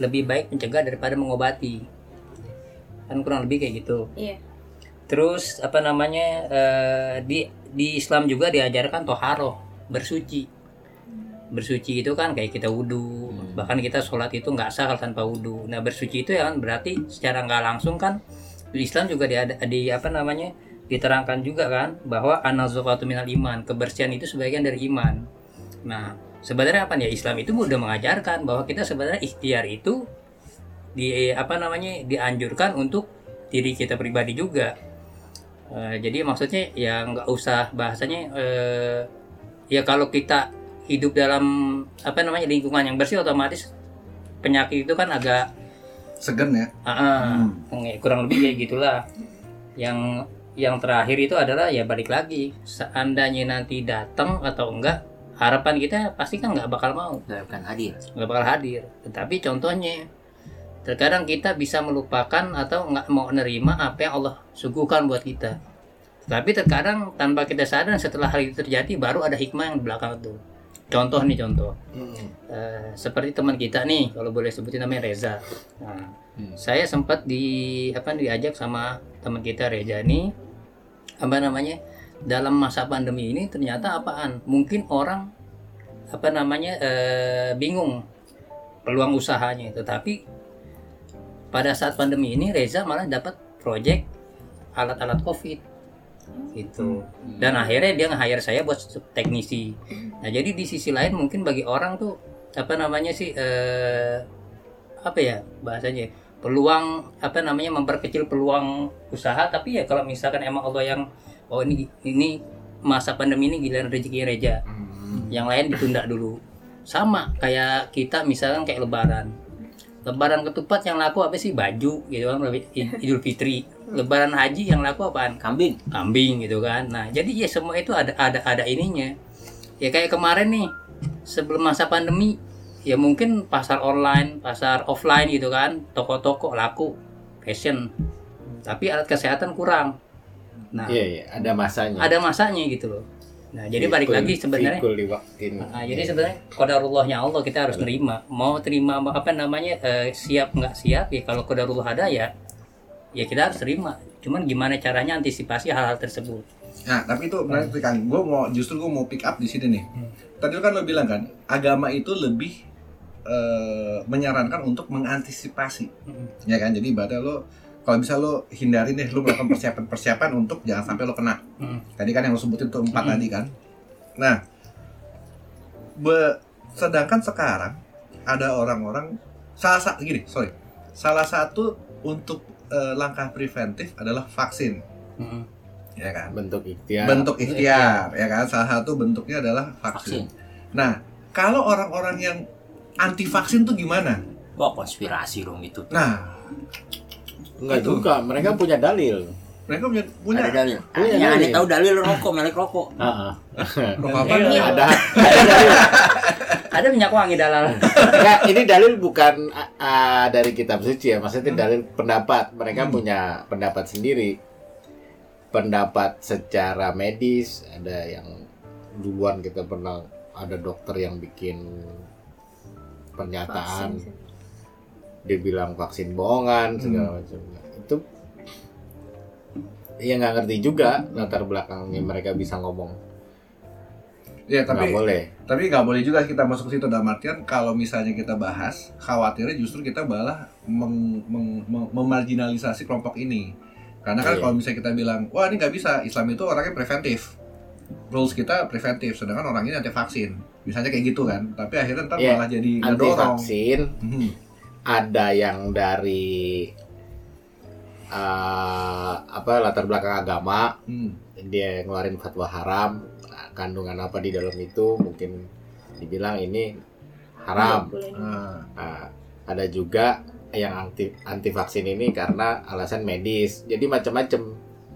lebih baik mencegah daripada mengobati. Kan kurang lebih kayak gitu. Iya. terus apa namanya eh, di di Islam juga diajarkan toharoh bersuci bersuci itu kan kayak kita wudhu bahkan kita sholat itu nggak sah kalau tanpa wudhu nah bersuci itu ya kan berarti secara nggak langsung kan di Islam juga di, di apa namanya diterangkan juga kan bahwa anazofatu minal iman kebersihan itu sebagian dari iman. Nah sebenarnya apa ya Islam itu udah mengajarkan bahwa kita sebenarnya ikhtiar itu di apa namanya dianjurkan untuk diri kita pribadi juga. Eh, jadi maksudnya ya nggak usah bahasanya eh, ya kalau kita hidup dalam apa namanya lingkungan yang bersih otomatis penyakit itu kan agak Segen ya. ah, ah, kurang lebih kayak gitulah yang yang terakhir itu adalah ya balik lagi seandainya nanti datang atau enggak harapan kita pasti kan nggak bakal mau Nggak akan hadir. nggak bakal hadir. Tetapi contohnya, terkadang kita bisa melupakan atau nggak mau nerima apa yang Allah suguhkan buat kita. Tapi terkadang tanpa kita sadar setelah hal itu terjadi baru ada hikmah yang di belakang itu. Contoh nih contoh, Eh, seperti teman kita nih, kalau boleh sebutin namanya Reza. Nah, saya sempat di apa diajak sama teman kita Reza nih, apa namanya dalam masa pandemi ini ternyata apaan? Mungkin orang apa namanya eh, bingung peluang usahanya. Tetapi pada saat pandemi ini Reza malah dapat proyek alat-alat covid gitu. Dan akhirnya dia nge-hire saya buat teknisi. Nah jadi di sisi lain mungkin bagi orang tuh apa namanya sih eh, apa ya bahasanya peluang apa namanya memperkecil peluang usaha. Tapi ya kalau misalkan emang Allah yang oh ini ini masa pandemi ini giliran rezeki Reja. Yang lain ditunda dulu. Sama kayak kita misalkan kayak lebaran. Lebaran ketupat yang laku apa sih? Baju gitu kan idul fitri lebaran haji yang laku apaan Kambing. kambing gitu kan nah jadi ya semua itu ada ada ada ininya ya kayak kemarin nih sebelum masa pandemi ya mungkin pasar online pasar offline gitu kan toko-toko laku fashion tapi alat kesehatan kurang nah Iya, iya, ada masanya. ada masanya gitu loh nah jadi balik lagi sebenarnya. Nah, jadi sebenarnya kodarullahnya Allah kita harus nerima. Mau terima apa namanya eh, siap nggak siap ya kalau kodarullah ada ya ya kita harus terima. Cuman gimana caranya antisipasi hal-hal tersebut. Nah, tapi itu menarik kan. Gue mau justru gue mau pick up di sini nih. Tadi kan lo bilang kan, agama itu lebih eh, menyarankan untuk mengantisipasi, ya kan? Jadi ibadah lo kalau bisa lo hindarin deh, lo melakukan persiapan-persiapan untuk jangan sampai lo kena. Hmm. Tadi kan yang lo sebutin tuh empat Hmm. tadi kan. Nah, be- sedangkan sekarang ada orang-orang salah satu gini, sorry, salah satu untuk eh, langkah preventif adalah vaksin, Mm. ya kan? Bentuk ikhtiar. bentuk ikhtiar ya kan salah satu bentuknya adalah vaksin. Nah kalau orang-orang yang anti vaksin tuh gimana? Wah konspirasi dong itu. Nah Enggak Itu. juga, mereka punya dalil. Mereka punya punya Ada dalil. Punya yang aneh tahu dalil rokok, melek rokok. Heeh. rokok apa? Iya. ada ada dalil. Ada minyak wangi dalal. Enggak, ini dalil bukan ah, dari kitab suci ya, maksudnya dalil pendapat. Mereka Hmm. punya pendapat sendiri. Pendapat secara medis, ada yang duluan kita pernah ada dokter yang bikin pernyataan dia bilang vaksin bohongan segala macam itu ya nggak ngerti juga latar belakangnya mereka bisa ngomong Ya nggak tapi boleh tapi nggak boleh juga kita masuk ke situ dalam artian kalau misalnya kita bahas khawatirnya justru kita malah meng- meng- mem- memarginalisasi kelompok ini. Karena kan Iya. kalau misalnya kita bilang wah ini nggak bisa Islam itu orangnya preventif. Rules kita preventif, sedangkan orang ini anti vaksin. Misalnya kayak gitu kan. Tapi akhirnya ntar Iya, malah jadi anti vaksin Hmm. ada yang dari eh, apa latar belakang agama. Hmm. dia ngeluarin fatwa haram. Nah, kandungan apa di dalam itu mungkin dibilang ini haram. Nah, Nah, ada juga yang anti anti vaksin ini karena alasan medis. Jadi macam-macam.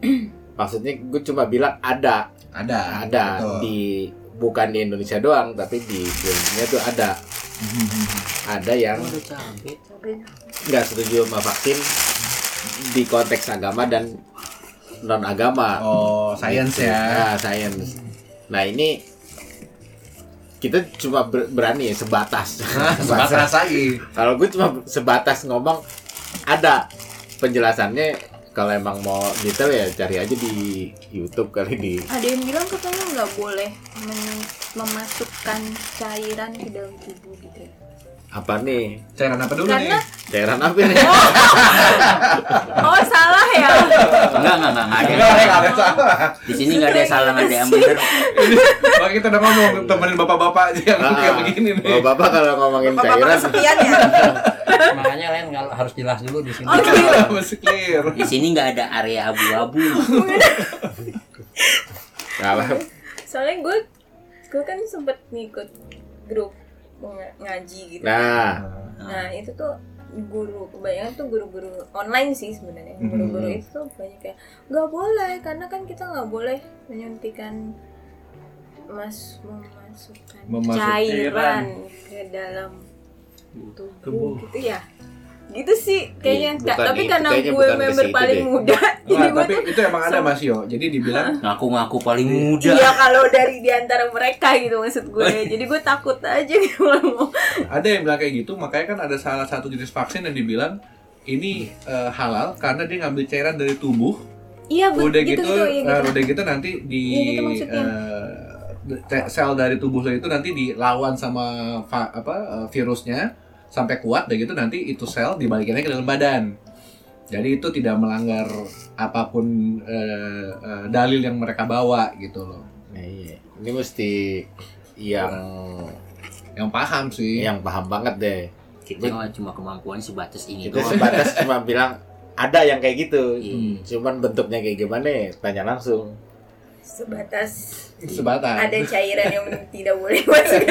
Maksudnya gue cuma bilang ada. Ada. ada. Betul. di bukan di Indonesia doang tapi di dunia tuh ada. Ada yang Udah cabe. Cabenya. nggak setuju sama vaksin di konteks agama dan non agama. Oh, science ya. Nah, science. Nah ini kita cuma ber- berani ya sebatas. Sebatas lagi. Kalau gue cuma sebatas ngomong ada penjelasannya kalau emang mau detail ya cari aja di YouTube kali di Ada yang bilang katanya nggak boleh memasukkan cairan ke dalam tubuh gitu. Apa nih Cairan apa dulu Karena nih? cairan apa nih? oh salah ya. Enggak, enggak, enggak, enggak ada. Enggak, ada salah. Di sini enggak ada yang salah, enggak ada yang benar. Bang, kita udah ngomong temenin bapak-bapak aja yang Ah, kayak begini nih. oh, bapak kalau ngomongin Bapak-bapak cairan kesepian ya. Makanya lain kalau harus jelas dulu di sini. Oh, gitu. Masih clear. Di sini enggak ada area abu-abu. kalah Soalnya gue gue kan sempet ngikut grup ngaji gitu. nah Nah itu tuh guru kebanyakan tuh guru-guru online sih sebenarnya Mhm. guru-guru itu tuh banyak kayak nggak boleh karena kan kita nggak boleh menyuntikan mas memasukkan Memasuk cairan ke dalam tubuh, Tubuh. gitu ya gitu sih kayaknya Iya, bukan tapi itu, karena kayaknya gue member paling deh. muda jadi Nah, gue tapi tuh itu emang ada Mas Yo. Jadi dibilang Ngaku-ngaku paling muda. Iya kalau dari di antara mereka gitu maksud gue Jadi gue takut aja gitu kalau mau ada yang bilang kayak gitu, makanya kan ada salah satu jenis vaksin yang dibilang ini eh, halal karena dia ngambil cairan dari tubuh. Iya udah gitu, gitu, gitu, iya, eh, gitu. udah gitu nanti di Iya, gitu eh, sel dari tubuh lo itu nanti dilawan sama apa eh, virusnya sampai kuat udah gitu nanti itu sel dibalikinnya ke dalam badan. Jadi itu tidak melanggar apa pun eh, eh, dalil yang mereka bawa gitu loh. Nah, iya. ini mesti yang Yang paham sih. yang paham banget deh Kita mah cuma kemampuan sebatas ini doang. sebatas cuma bilang ada yang kayak gitu Iya. cuman bentuknya kayak gimana ya tanya langsung Sebatas Sebatas. ada cairan yang tidak boleh masuk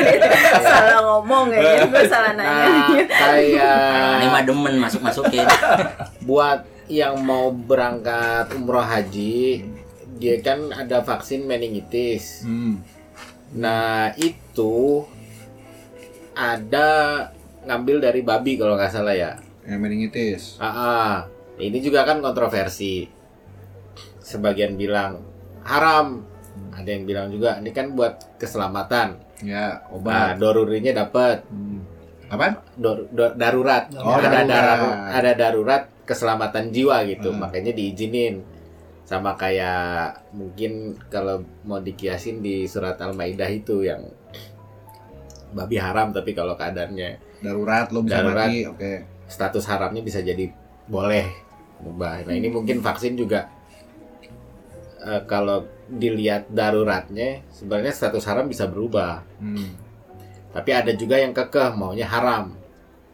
Salah ngomong ya Gue salah nanya nah Kalau ini mah kayak demen masuk-masukin. buat yang mau berangkat umroh haji dia kan ada vaksin meningitis Hmm. nah itu ada ngambil dari babi kalau nggak salah ya Yang meningitis. Ah, ah. ini juga kan kontroversi. Sebagian bilang haram, ada yang bilang juga ini kan buat keselamatan. Ya, Nah, obat. dorurinya dapat Hmm. Apa? Dor- do- darurat. Oh, ada darurat. darurat. ada darurat keselamatan jiwa gitu, Hmm. makanya diizinin. Sama kayak mungkin kalau mau dikiasin di surat Al-Maidah itu yang babi haram tapi kalau keadaannya Darurat lo bisa Darurat. mati. Oke. status haramnya bisa jadi boleh berubah. Nah ini mungkin vaksin juga eh, kalau dilihat daruratnya sebenarnya status haram bisa berubah. Hmm. Tapi ada juga yang kekeh maunya haram.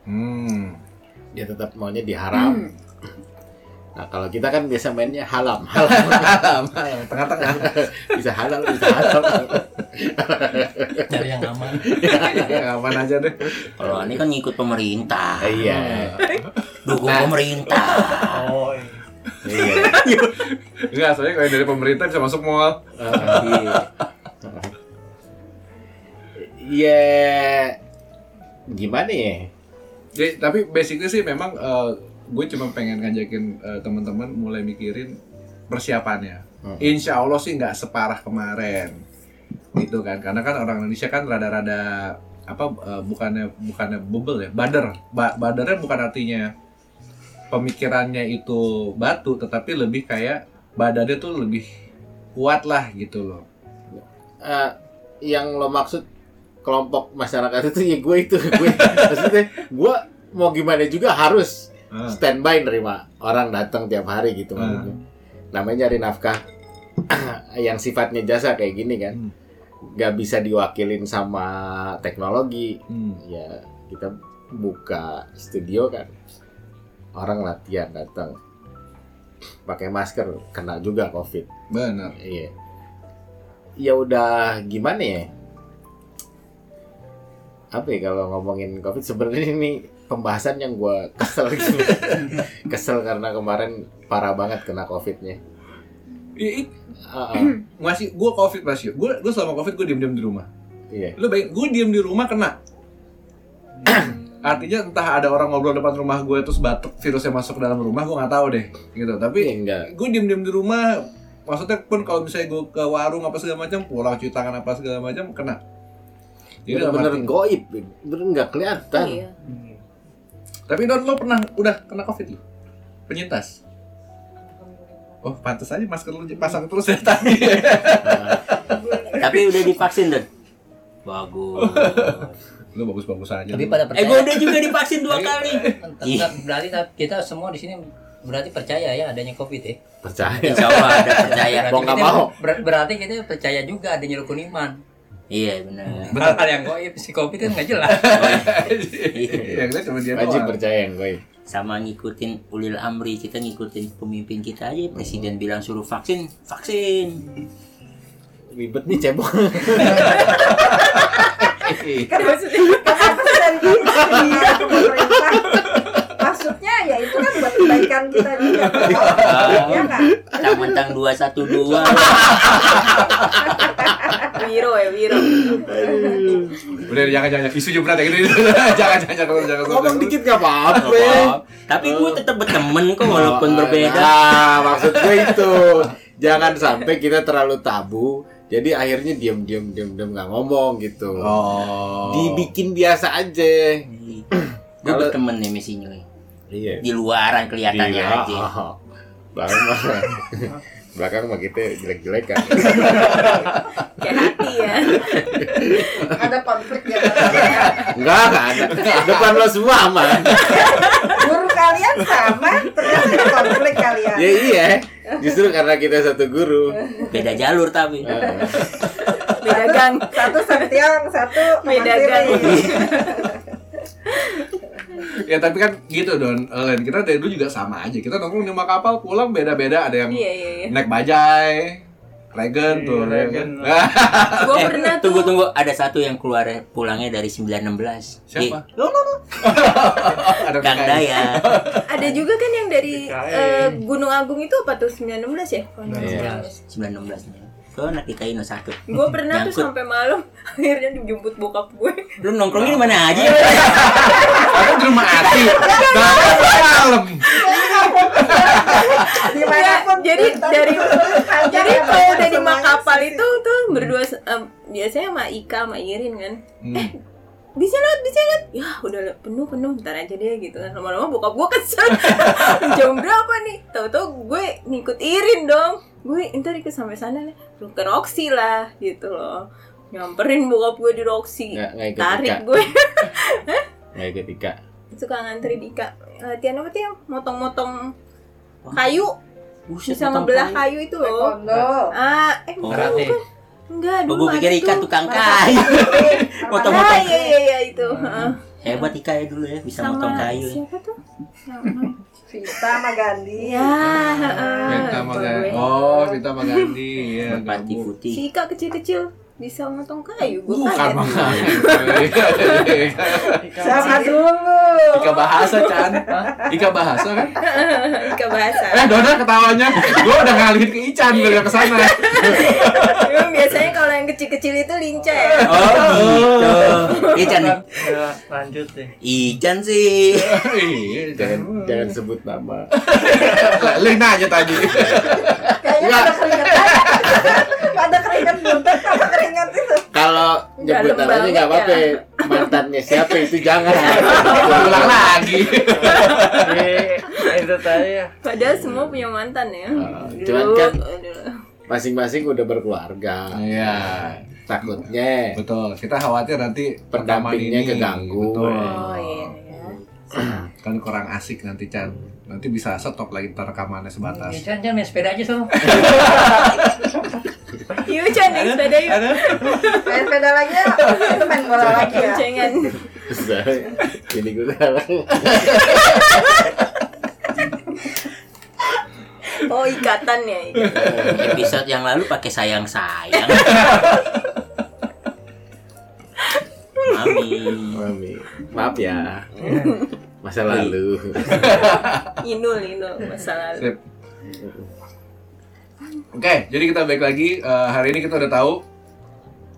Hmm. Dia tetap maunya diharam. Hmm. Nah kalau kita kan biasa mainnya halam, halam Tengah-tengah. bisa halal, bisa haram. Cari yang aman. Ya, aman aja deh. Kalau ini kan ngikut pemerintah. iya, Dukung Nah. pemerintah. Oh, iya. Iya. Enggak, soalnya kalau dari pemerintah bisa masuk mall. Iya. Iya, gimana ya? Jadi, tapi basically sih memang eh, gue cuma pengen ngajakin eh, teman-teman mulai mikirin persiapannya. Hmm. Insya Allah sih nggak separah kemarin, gitu kan? Karena kan orang Indonesia kan rada-rada apa eh, bukannya bukannya bubble ya, bader. Ba badernya bukan artinya pemikirannya itu batu, tetapi lebih kayak badannya tuh lebih kuat lah gitu loh. Eh, yang lo maksud kelompok masyarakat itu ya gue itu gue maksudnya gue mau gimana juga harus Ah. standby nerima orang datang tiap hari gitu Ah. maksudnya. namanya nyari nafkah yang sifatnya jasa kayak gini kan Hmm. nggak bisa diwakilin sama teknologi Hmm. ya kita buka studio kan orang latihan datang pakai masker kena juga covid Benar. Iya. Ya udah gimana ya? Apa ya kalau ngomongin COVID sebenarnya ini pembahasan yang gua kesel gitu. kesel karena kemarin parah banget kena COVIDnya. I- i- Ah, ah, masih gue covid masih gue gue selama covid gue diem diem di rumah iya. lu baik gue diem di rumah kena artinya entah ada orang ngobrol depan rumah gue terus batuk virusnya masuk ke dalam rumah gue nggak tahu deh gitu Iya tapi enggak. gue diem diem di rumah maksudnya pun kalau misalnya gue ke warung apa segala macam pulang cuci tangan apa segala macam kena jadi dalam Bener-bener arti- goib, bener nggak kelihatan. Iya. tapi Don lo pernah udah kena covid lo penyintas Oh, pantas aja masker lu pasang terus ya tadi. Tapi udah divaksin deh. Bagus. lu bagus-bagus aja. Tapi lu. pada Eh percaya. gue udah juga divaksin dua kali. Ih, Tetap berarti kita semua di sini berarti percaya ya adanya covid ya. Percaya. Insya Allah ada percaya. Mau nggak kita- mau. ber- berarti kita percaya juga adanya rukun iman. Iya benar. Hal yang goib si covid kan nggak jelas. Kita cuma dia Wajib percaya yang gue. Sama ngikutin ulil amri kita ngikutin pemimpin kita aja. Presiden bilang suruh vaksin, vaksin. Ribet nih cebong. Kan maksudnya kenapa dari dia ke pemerintah? Maksudnya ya itu kan buat kebaikan kita juga. Ya kan? Mentang-mentang 212. Wiro ya Wiro. Udah jangan jangan isu juga berat ya gitu. jangan jangan jangan jangan. Ngomong dikit gak apa-apa. Tapi gue tetap berteman kok walaupun Oh, berbeda. Nah, maksud gue itu. Jangan sampai kita terlalu tabu. Jadi akhirnya diam diam diam diam nggak ngomong gitu. Oh. Dibikin biasa aja. Gue Kalau- berteman nih mesinya. Iya. Di luaran kelihatannya Gila. aja. Oh. Belakang mah. Belakang mah kita jelek-jelek kan. Kayak hati ya. Ada konflik ya. Enggak, enggak ada. Depan lo semua aman. Guru kalian sama, ada konflik kalian. Ya iya. Justru karena kita satu guru. Beda jalur tapi. Beda gang. Satu Septian, satu Beda gang. Ya tapi kan gitu Don. Eh, Len, kita dari dulu juga sama aja. Kita nongkrong di rumah kapal pulang beda-beda. Ada yang Iya iya iya. naik bajai, Regen tuh. Iya, Regen. ya kan? Gue Eh, pernah tuh. tunggu tunggu ada satu yang keluar pulangnya dari 916. Siapa? Eh, lo, lo, lo. Ada Kang. Daya. Ada juga kan yang dari eh, Gunung Agung itu apa tuh 19 ya? Kalau nggak Iya. salah. 916 nih. Kau nak DKI no satu. Gue pernah tuh sampai malam akhirnya dijemput bokap gue. Belum nongkrongnya di mana aja? Ada di rumah Ati. Malam. Di mana pun Ya, jadi dari hanya jadi kalau udah di Makapal itu tuh berdua em, biasanya sama Ika sama Irin kan. Hmm. Bisa lewat, bisa lewat. Ya udah penuh penuh ntar aja deh gitu kan. Lama-lama bokap gue kesel. Jam berapa nih? Tahu-tahu gue ngikut Irin dong. Gue ntar ikut sampai sana nih. Lu ke Roxy lah gitu loh. Nyamperin bokap gue di Roxy. Nggak- nggak ikut Tarik Ika. gue. Nggak ikut Ika. Suka ngantri di Ika. Latihan apa tuh yang motong-motong kayu. Buset, Bisa ngebelah kayu. kayu itu loh. Taekwondo. Ah, eh Oh. bukan. Enggak, Oh, dulu gue pikir Ika tukang kayu. Ah, Motong-motong. iya iya iya itu. Heeh. Hebat Ika ya dulu ya bisa motong Sama kayu. ya. siapa tuh? Vita sama Gandhi. Ya, heeh. Vita Lupa Magandi. Oh, Vita Magandi. Ya, Merpati putih. Si Ika kecil-kecil bisa motong kayu. Gue Bukan. Siapa dulu? Ika bahasa Chan. Ika bahasa kan? Ika bahasa. Eh, Dona ketawanya. Gue udah ngalihin ke Ican biar ke sana. Memang biasanya kalau yang kecil-kecil itu lincah ya. Oh gitu. Ican nih. Ya, lanjut deh. Ican sih. Jangan jangan sebut nama. Lu yang nanya tadi. Kayaknya ada keringat. Ada keringat buntut sama keringat itu. Kalau nyebut namanya nggak apa-apa. Mantannya siapa itu jangan. Ulang lagi. Eh, itu tadi ya. Padahal semua punya mantan ya. Dulu, cuman kan-. Masing-masing udah berkeluarga. Iya. Takutnya Betul. Kita khawatir nanti pendampingnya ini- keganggu. Betul. Oh iya ya. Kan kurang asik nanti Chan. Nanti bisa stop lagi ntar rekamannya sebatas. Ya, Chan, Chan, main sepeda aja so. Yuk Chan naik sepeda yuk. Main sepeda lagi ya. Itu main bola lagi ya. Boncengan. Jadi gue sekarang Oh ikatan ya. ikatan. Episode yang lalu pakai sayang sayang. Mami. Mami. Maaf ya. Masa lalu. Inul inul masa lalu. Sip. Oke, jadi kita balik lagi. Eh, hari ini kita udah tahu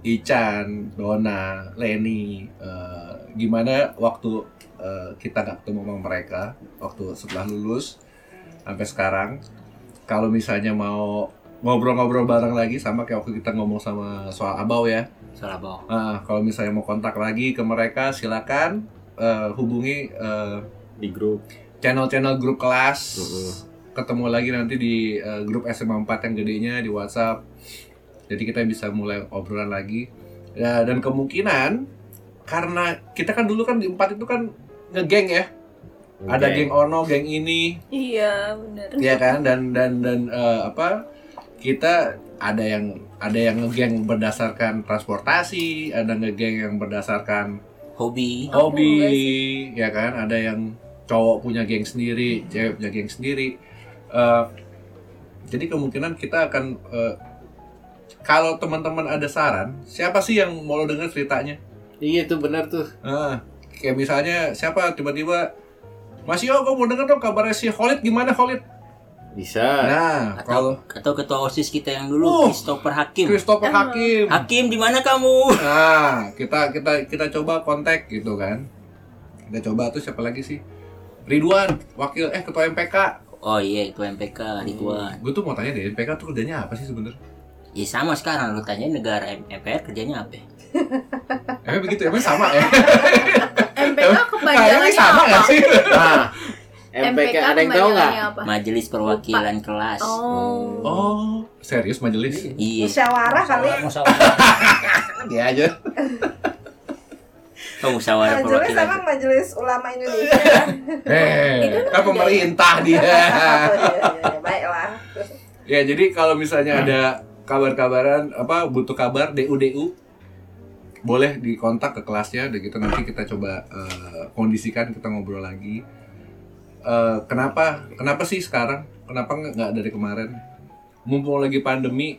Ican, Dona, Leni, eh, gimana waktu eh, kita nggak ketemu sama mereka waktu setelah lulus sampai sekarang. Kalau misalnya mau ngobrol-ngobrol bareng lagi sama kayak waktu kita ngomong sama soal abau ya. Bohong. Nah, kalau misalnya mau kontak lagi ke mereka, silakan eh, hubungi eh, Di grup. channel-channel grup kelas Mm-mm. ketemu lagi nanti di eh, grup SMA 4 yang gedenya di WhatsApp. Jadi kita bisa mulai obrolan lagi. Ya, dan kemungkinan karena kita kan dulu kan di empat itu kan ngegeng ya. Ada geng Ono, geng ini, Iya, bener. ya kan dan dan dan eh, apa kita ada yang ada yang ngegeng berdasarkan transportasi ada ngegeng yang berdasarkan Hobi. Hobi enggak ya kan ada yang cowok punya geng sendiri cewek punya geng sendiri Eh, jadi kemungkinan kita akan eh, kalau teman-teman ada saran siapa sih yang mau lo dengar ceritanya Iya tuh benar tuh. Ah, kayak misalnya siapa tiba-tiba Mas Yo, gue mau denger dong kabarnya si Khalid gimana Khalid? Bisa. Nah, kalau Atau atau ketua OSIS kita yang Oh. dulu Christopher Hakim. Christopher Hakim. Hakim di mana kamu? Nah, kita kita kita coba kontak gitu kan. Kita coba tuh siapa lagi sih? Ridwan, wakil eh ketua MPK. Oh iya itu MPK Ridwan. Gue tuh mau tanya deh, MPK tuh kerjanya apa sih sebenarnya? Ya sama sekarang lu tanya negara MPR kerjanya apa? Emang begitu, emang sama ya? MPK kepanjangannya sama apa? sih? Nah, MPK ada yang tahu nggak? Majelis Perwakilan Kelas. Oh. Oh, serius majelis? Iya. musyawarah kali Musyawarah. Dia aja. Oh, musyawarah majelis perwakilan. emang majelis ulama Indonesia Eh, kan pemerintah dia. oh, iya, iya, iya. baiklah Ya, jadi kalau misalnya ada kabar-kabaran apa butuh kabar DU-DU boleh dikontak ke kelasnya dan gitu nanti kita coba eh, kondisikan kita ngobrol lagi. Eh, kenapa kenapa sih sekarang? Kenapa nggak dari kemarin? Mumpung lagi pandemi,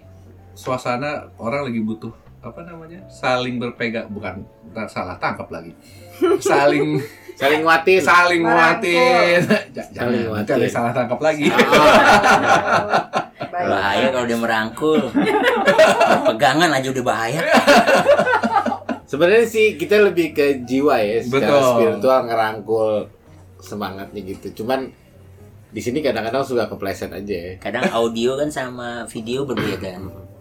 suasana orang lagi butuh apa namanya? Saling berpegang bukan salah tangkap lagi. Saling Saling nguatin. saling nguatin. Saling Jangan nguatin. jangan salah tangkap lagi. Bahaya kalau dia merangkul. Pegangan aja udah bahaya. Sebenarnya sih kita lebih ke jiwa ya, secara Betul. spiritual ngerangkul semangatnya gitu. Cuman di sini kadang-kadang suka kepleset aja ya. Kadang audio kan sama video berbeda.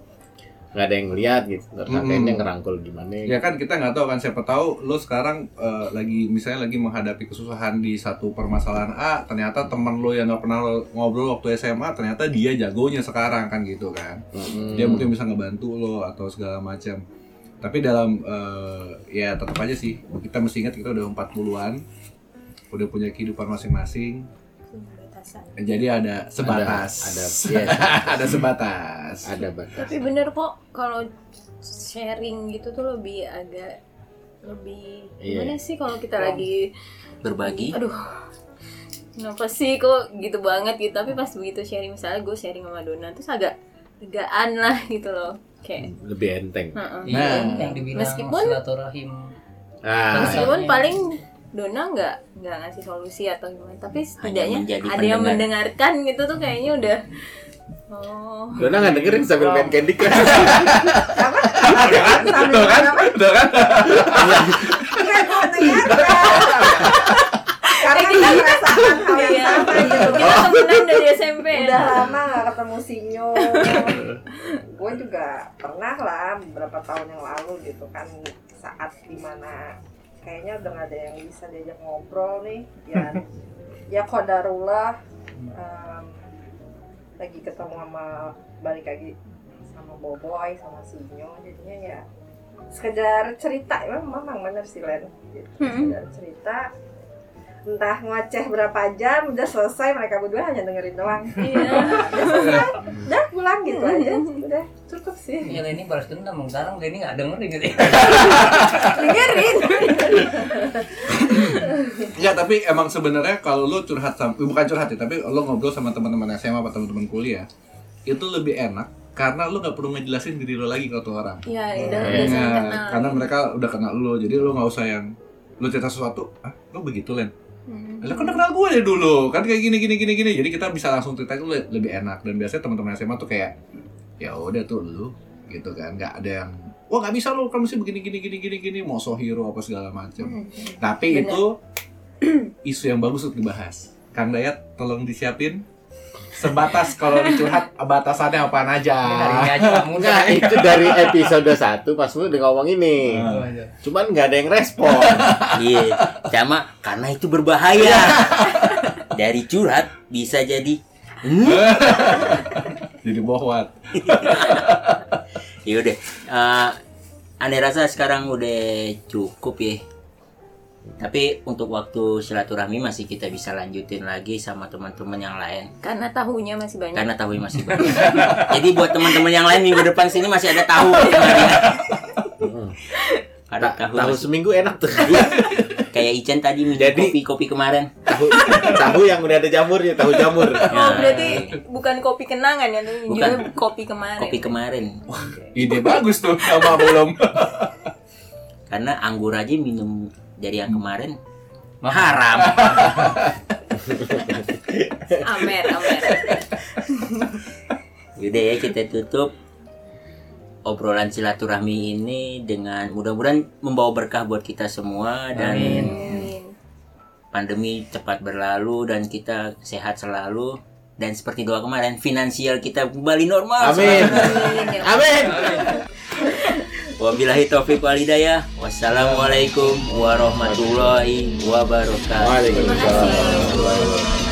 Nggak ada yang ngeliat gitu. Akhirnya ngerangkul gimana Ya kan kita nggak tahu kan siapa tahu lo sekarang eh, lagi misalnya lagi menghadapi kesusahan di satu permasalahan A, ternyata teman lo yang nggak pernah lo ngobrol waktu SMA ternyata dia jagonya sekarang kan gitu kan. Mm-mm. Dia mungkin bisa ngebantu lo atau segala macam. Tapi dalam eh, ya tetap aja sih kita mesti ingat kita udah 40-an udah punya kehidupan masing-masing. Jadi ada sebatas. Ada, iya, ada sebatas. ada batas. Tapi bener kok kalau sharing gitu tuh lebih agak lebih Iya. gimana sih kalau kita lagi Berbagi. aduh kenapa sih kok gitu banget gitu tapi pas begitu sharing misalnya gue sharing sama Dona terus agak legaan lah gitu loh kayak Lebih enteng. heeh. Iya, Nah. yang dibilang Meskipun- silaturahim. Ah, meskipun Iya. paling Dona nggak nggak ngasih solusi atau gimana tapi setidaknya ada yang pendengar. mendengarkan gitu tuh kayaknya udah oh Dona nggak dengerin sambil main Candy Crush. Betul kan? Betul kan? Enggak, gue mendengarkan. Karena kita merasakan hal yang Iya, sama gitu. kita temenan dari SMP ya. Udah lama gak ketemu Sinyo. gue juga pernah lah beberapa tahun yang lalu gitu kan saat di mana kayaknya udah gak ada yang bisa diajak ngobrol nih. Ya ya kodarullah em, lagi ketemu sama balik lagi sama Boboy sama Sinyo. Jadinya ya sekedar cerita. Memang memang bener sih Len. Gitu. sekedar cerita entah ngoceh berapa jam udah selesai mereka berdua hanya dengerin doang Iya. udah selesai udah pulang gitu aja udah cukup sih Ya Leni balas dendam, sekarang Leni nggak dengerin gitu ya. dengerin Ya tapi emang sebenarnya kalau lo curhat sama bukan curhat ya, tapi lo ngobrol sama teman-teman SMA atau teman-teman kuliah, itu lebih enak karena lo nggak perlu ngejelasin diri lo lagi ke tuh orang. Iya, udah Iya, udah kenal. karena mereka udah kenal lo, jadi lo nggak usah yang lo cerita sesuatu, ah lo begitu Len, Lo kan udah kenal gue dari dulu, kan kayak gini gini gini gini, jadi kita bisa langsung cerita itu le- lebih enak dan biasanya teman-teman SMA tuh kayak ya udah tuh lu gitu kan, nggak ada yang wah nggak bisa lo kamu sih begini gini gini gini gini mau so hero apa segala macam. Hmm. Tapi Bener. itu isu yang bagus untuk dibahas. Kang Dayat tolong disiapin sebatas kalau dicurhat batasannya apaan aja. Kamu udah. Nah itu dari episode 1 pas lu udah ngomong ini. Ah. Cuman nggak ada yang respon. Iya, sama karena itu berbahaya. Dari curhat bisa jadi Jadi bohwat. Yaudah, uh, aneh rasa sekarang udah cukup ya. Tapi untuk waktu silaturahmi masih kita bisa lanjutin lagi sama teman-teman yang lain Karena tahunya masih banyak. karena tahu masih banyak. Jadi buat teman-teman yang lain minggu depan sini masih ada tahu. ada Ta- tahu, tahu masih- seminggu enak tuh. kayak Ican tadi minum Jadi- kopi kopi kemarin. tahu tahu yang udah ada jamurnya, tahu jamur. Oh, berarti bukan kopi kenangan ya, Bukan. kopi kemarin. Kopi kemarin. Ide bagus tuh sama belum. Karena anggur aja minum dari yang kemarin haram. Amer, amer. Yaudah ya kita tutup obrolan silaturahmi ini dengan mudah-mudahan membawa berkah buat kita semua dan Amin. pandemi cepat berlalu dan kita sehat selalu dan seperti doa kemarin finansial kita kembali normal. Amin. Amin, ya. Amin. Wabillahi taufiq wal hidayah. Wassalamualaikum warahmatullahi wabarakatuh. Waalaikumsalam.